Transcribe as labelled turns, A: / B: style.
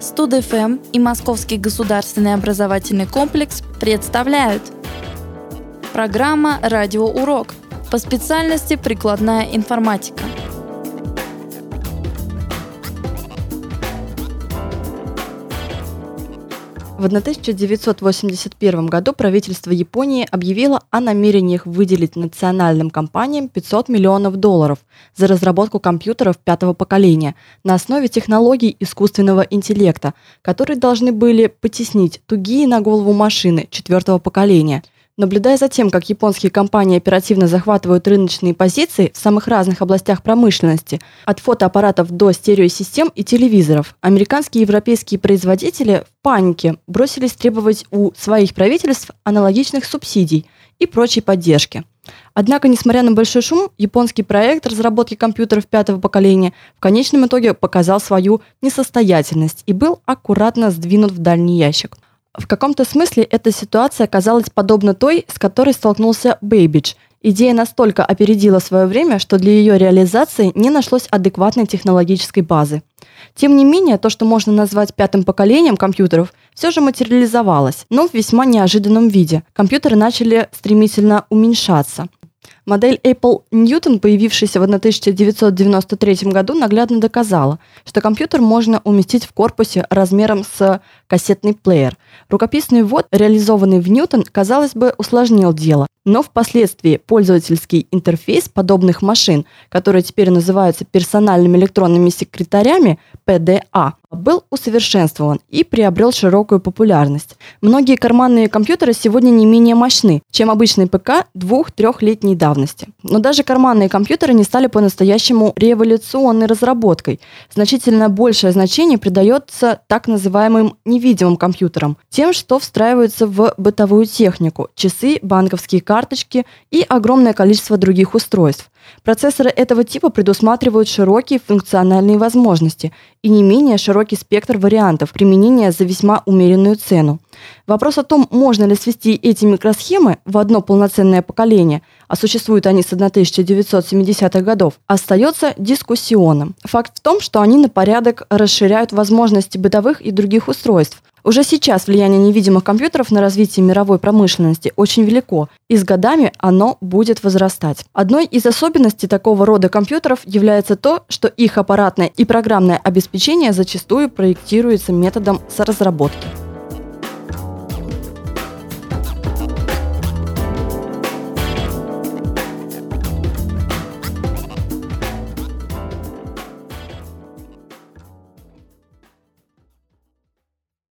A: Студ-ФМ и Московский государственный образовательный комплекс представляют Программа «Радиоурок» по специальности «Прикладная информатика».
B: В 1981 году правительство Японии объявило о намерениях выделить национальным компаниям 500 миллионов долларов за разработку компьютеров пятого поколения на основе технологий искусственного интеллекта, которые должны были потеснить тугие на голову машины четвертого поколения – Наблюдая за тем, как японские компании оперативно захватывают рыночные позиции в самых разных областях промышленности, от фотоаппаратов до стереосистем и телевизоров, американские и европейские производители в панике бросились требовать у своих правительств аналогичных субсидий и прочей поддержки. Однако, несмотря на большой шум, японский проект разработки компьютеров пятого поколения в конечном итоге показал свою несостоятельность и был аккуратно сдвинут в дальний ящик – в каком-то смысле эта ситуация оказалась подобна той, с которой столкнулся Бейбидж. Идея настолько опередила свое время, что для ее реализации не нашлось адекватной технологической базы. Тем не менее, то, что можно назвать пятым поколением компьютеров, все же материализовалось, но в весьма неожиданном виде. Компьютеры начали стремительно уменьшаться. Модель Apple Newton, появившаяся в 1993 году, наглядно доказала, что компьютер можно уместить в корпусе размером с кассетный плеер. Рукописный ввод, реализованный в Newton, казалось бы, усложнил дело, но впоследствии пользовательский интерфейс подобных машин, которые теперь называются персональными электронными секретарями, PDA, был усовершенствован и приобрел широкую популярность. Многие карманные компьютеры сегодня не менее мощны, чем обычный ПК двух-трехлетней давности. Но даже карманные компьютеры не стали по-настоящему революционной разработкой. Значительно большее значение придается так называемым невидимым компьютерам, тем, что встраиваются в бытовую технику, часы, банковские карточки и огромное количество других устройств. Процессоры этого типа предусматривают широкие функциональные возможности и не менее широкий спектр вариантов применения за весьма умеренную цену. Вопрос о том, можно ли свести эти микросхемы в одно полноценное поколение, а существуют они с 1970-х годов, остается дискуссионным. Факт в том, что они на порядок расширяют возможности бытовых и других устройств, уже сейчас влияние невидимых компьютеров на развитие мировой промышленности очень велико, и с годами оно будет возрастать. Одной из особенностей такого рода компьютеров является то, что их аппаратное и программное обеспечение зачастую проектируется методом соразработки.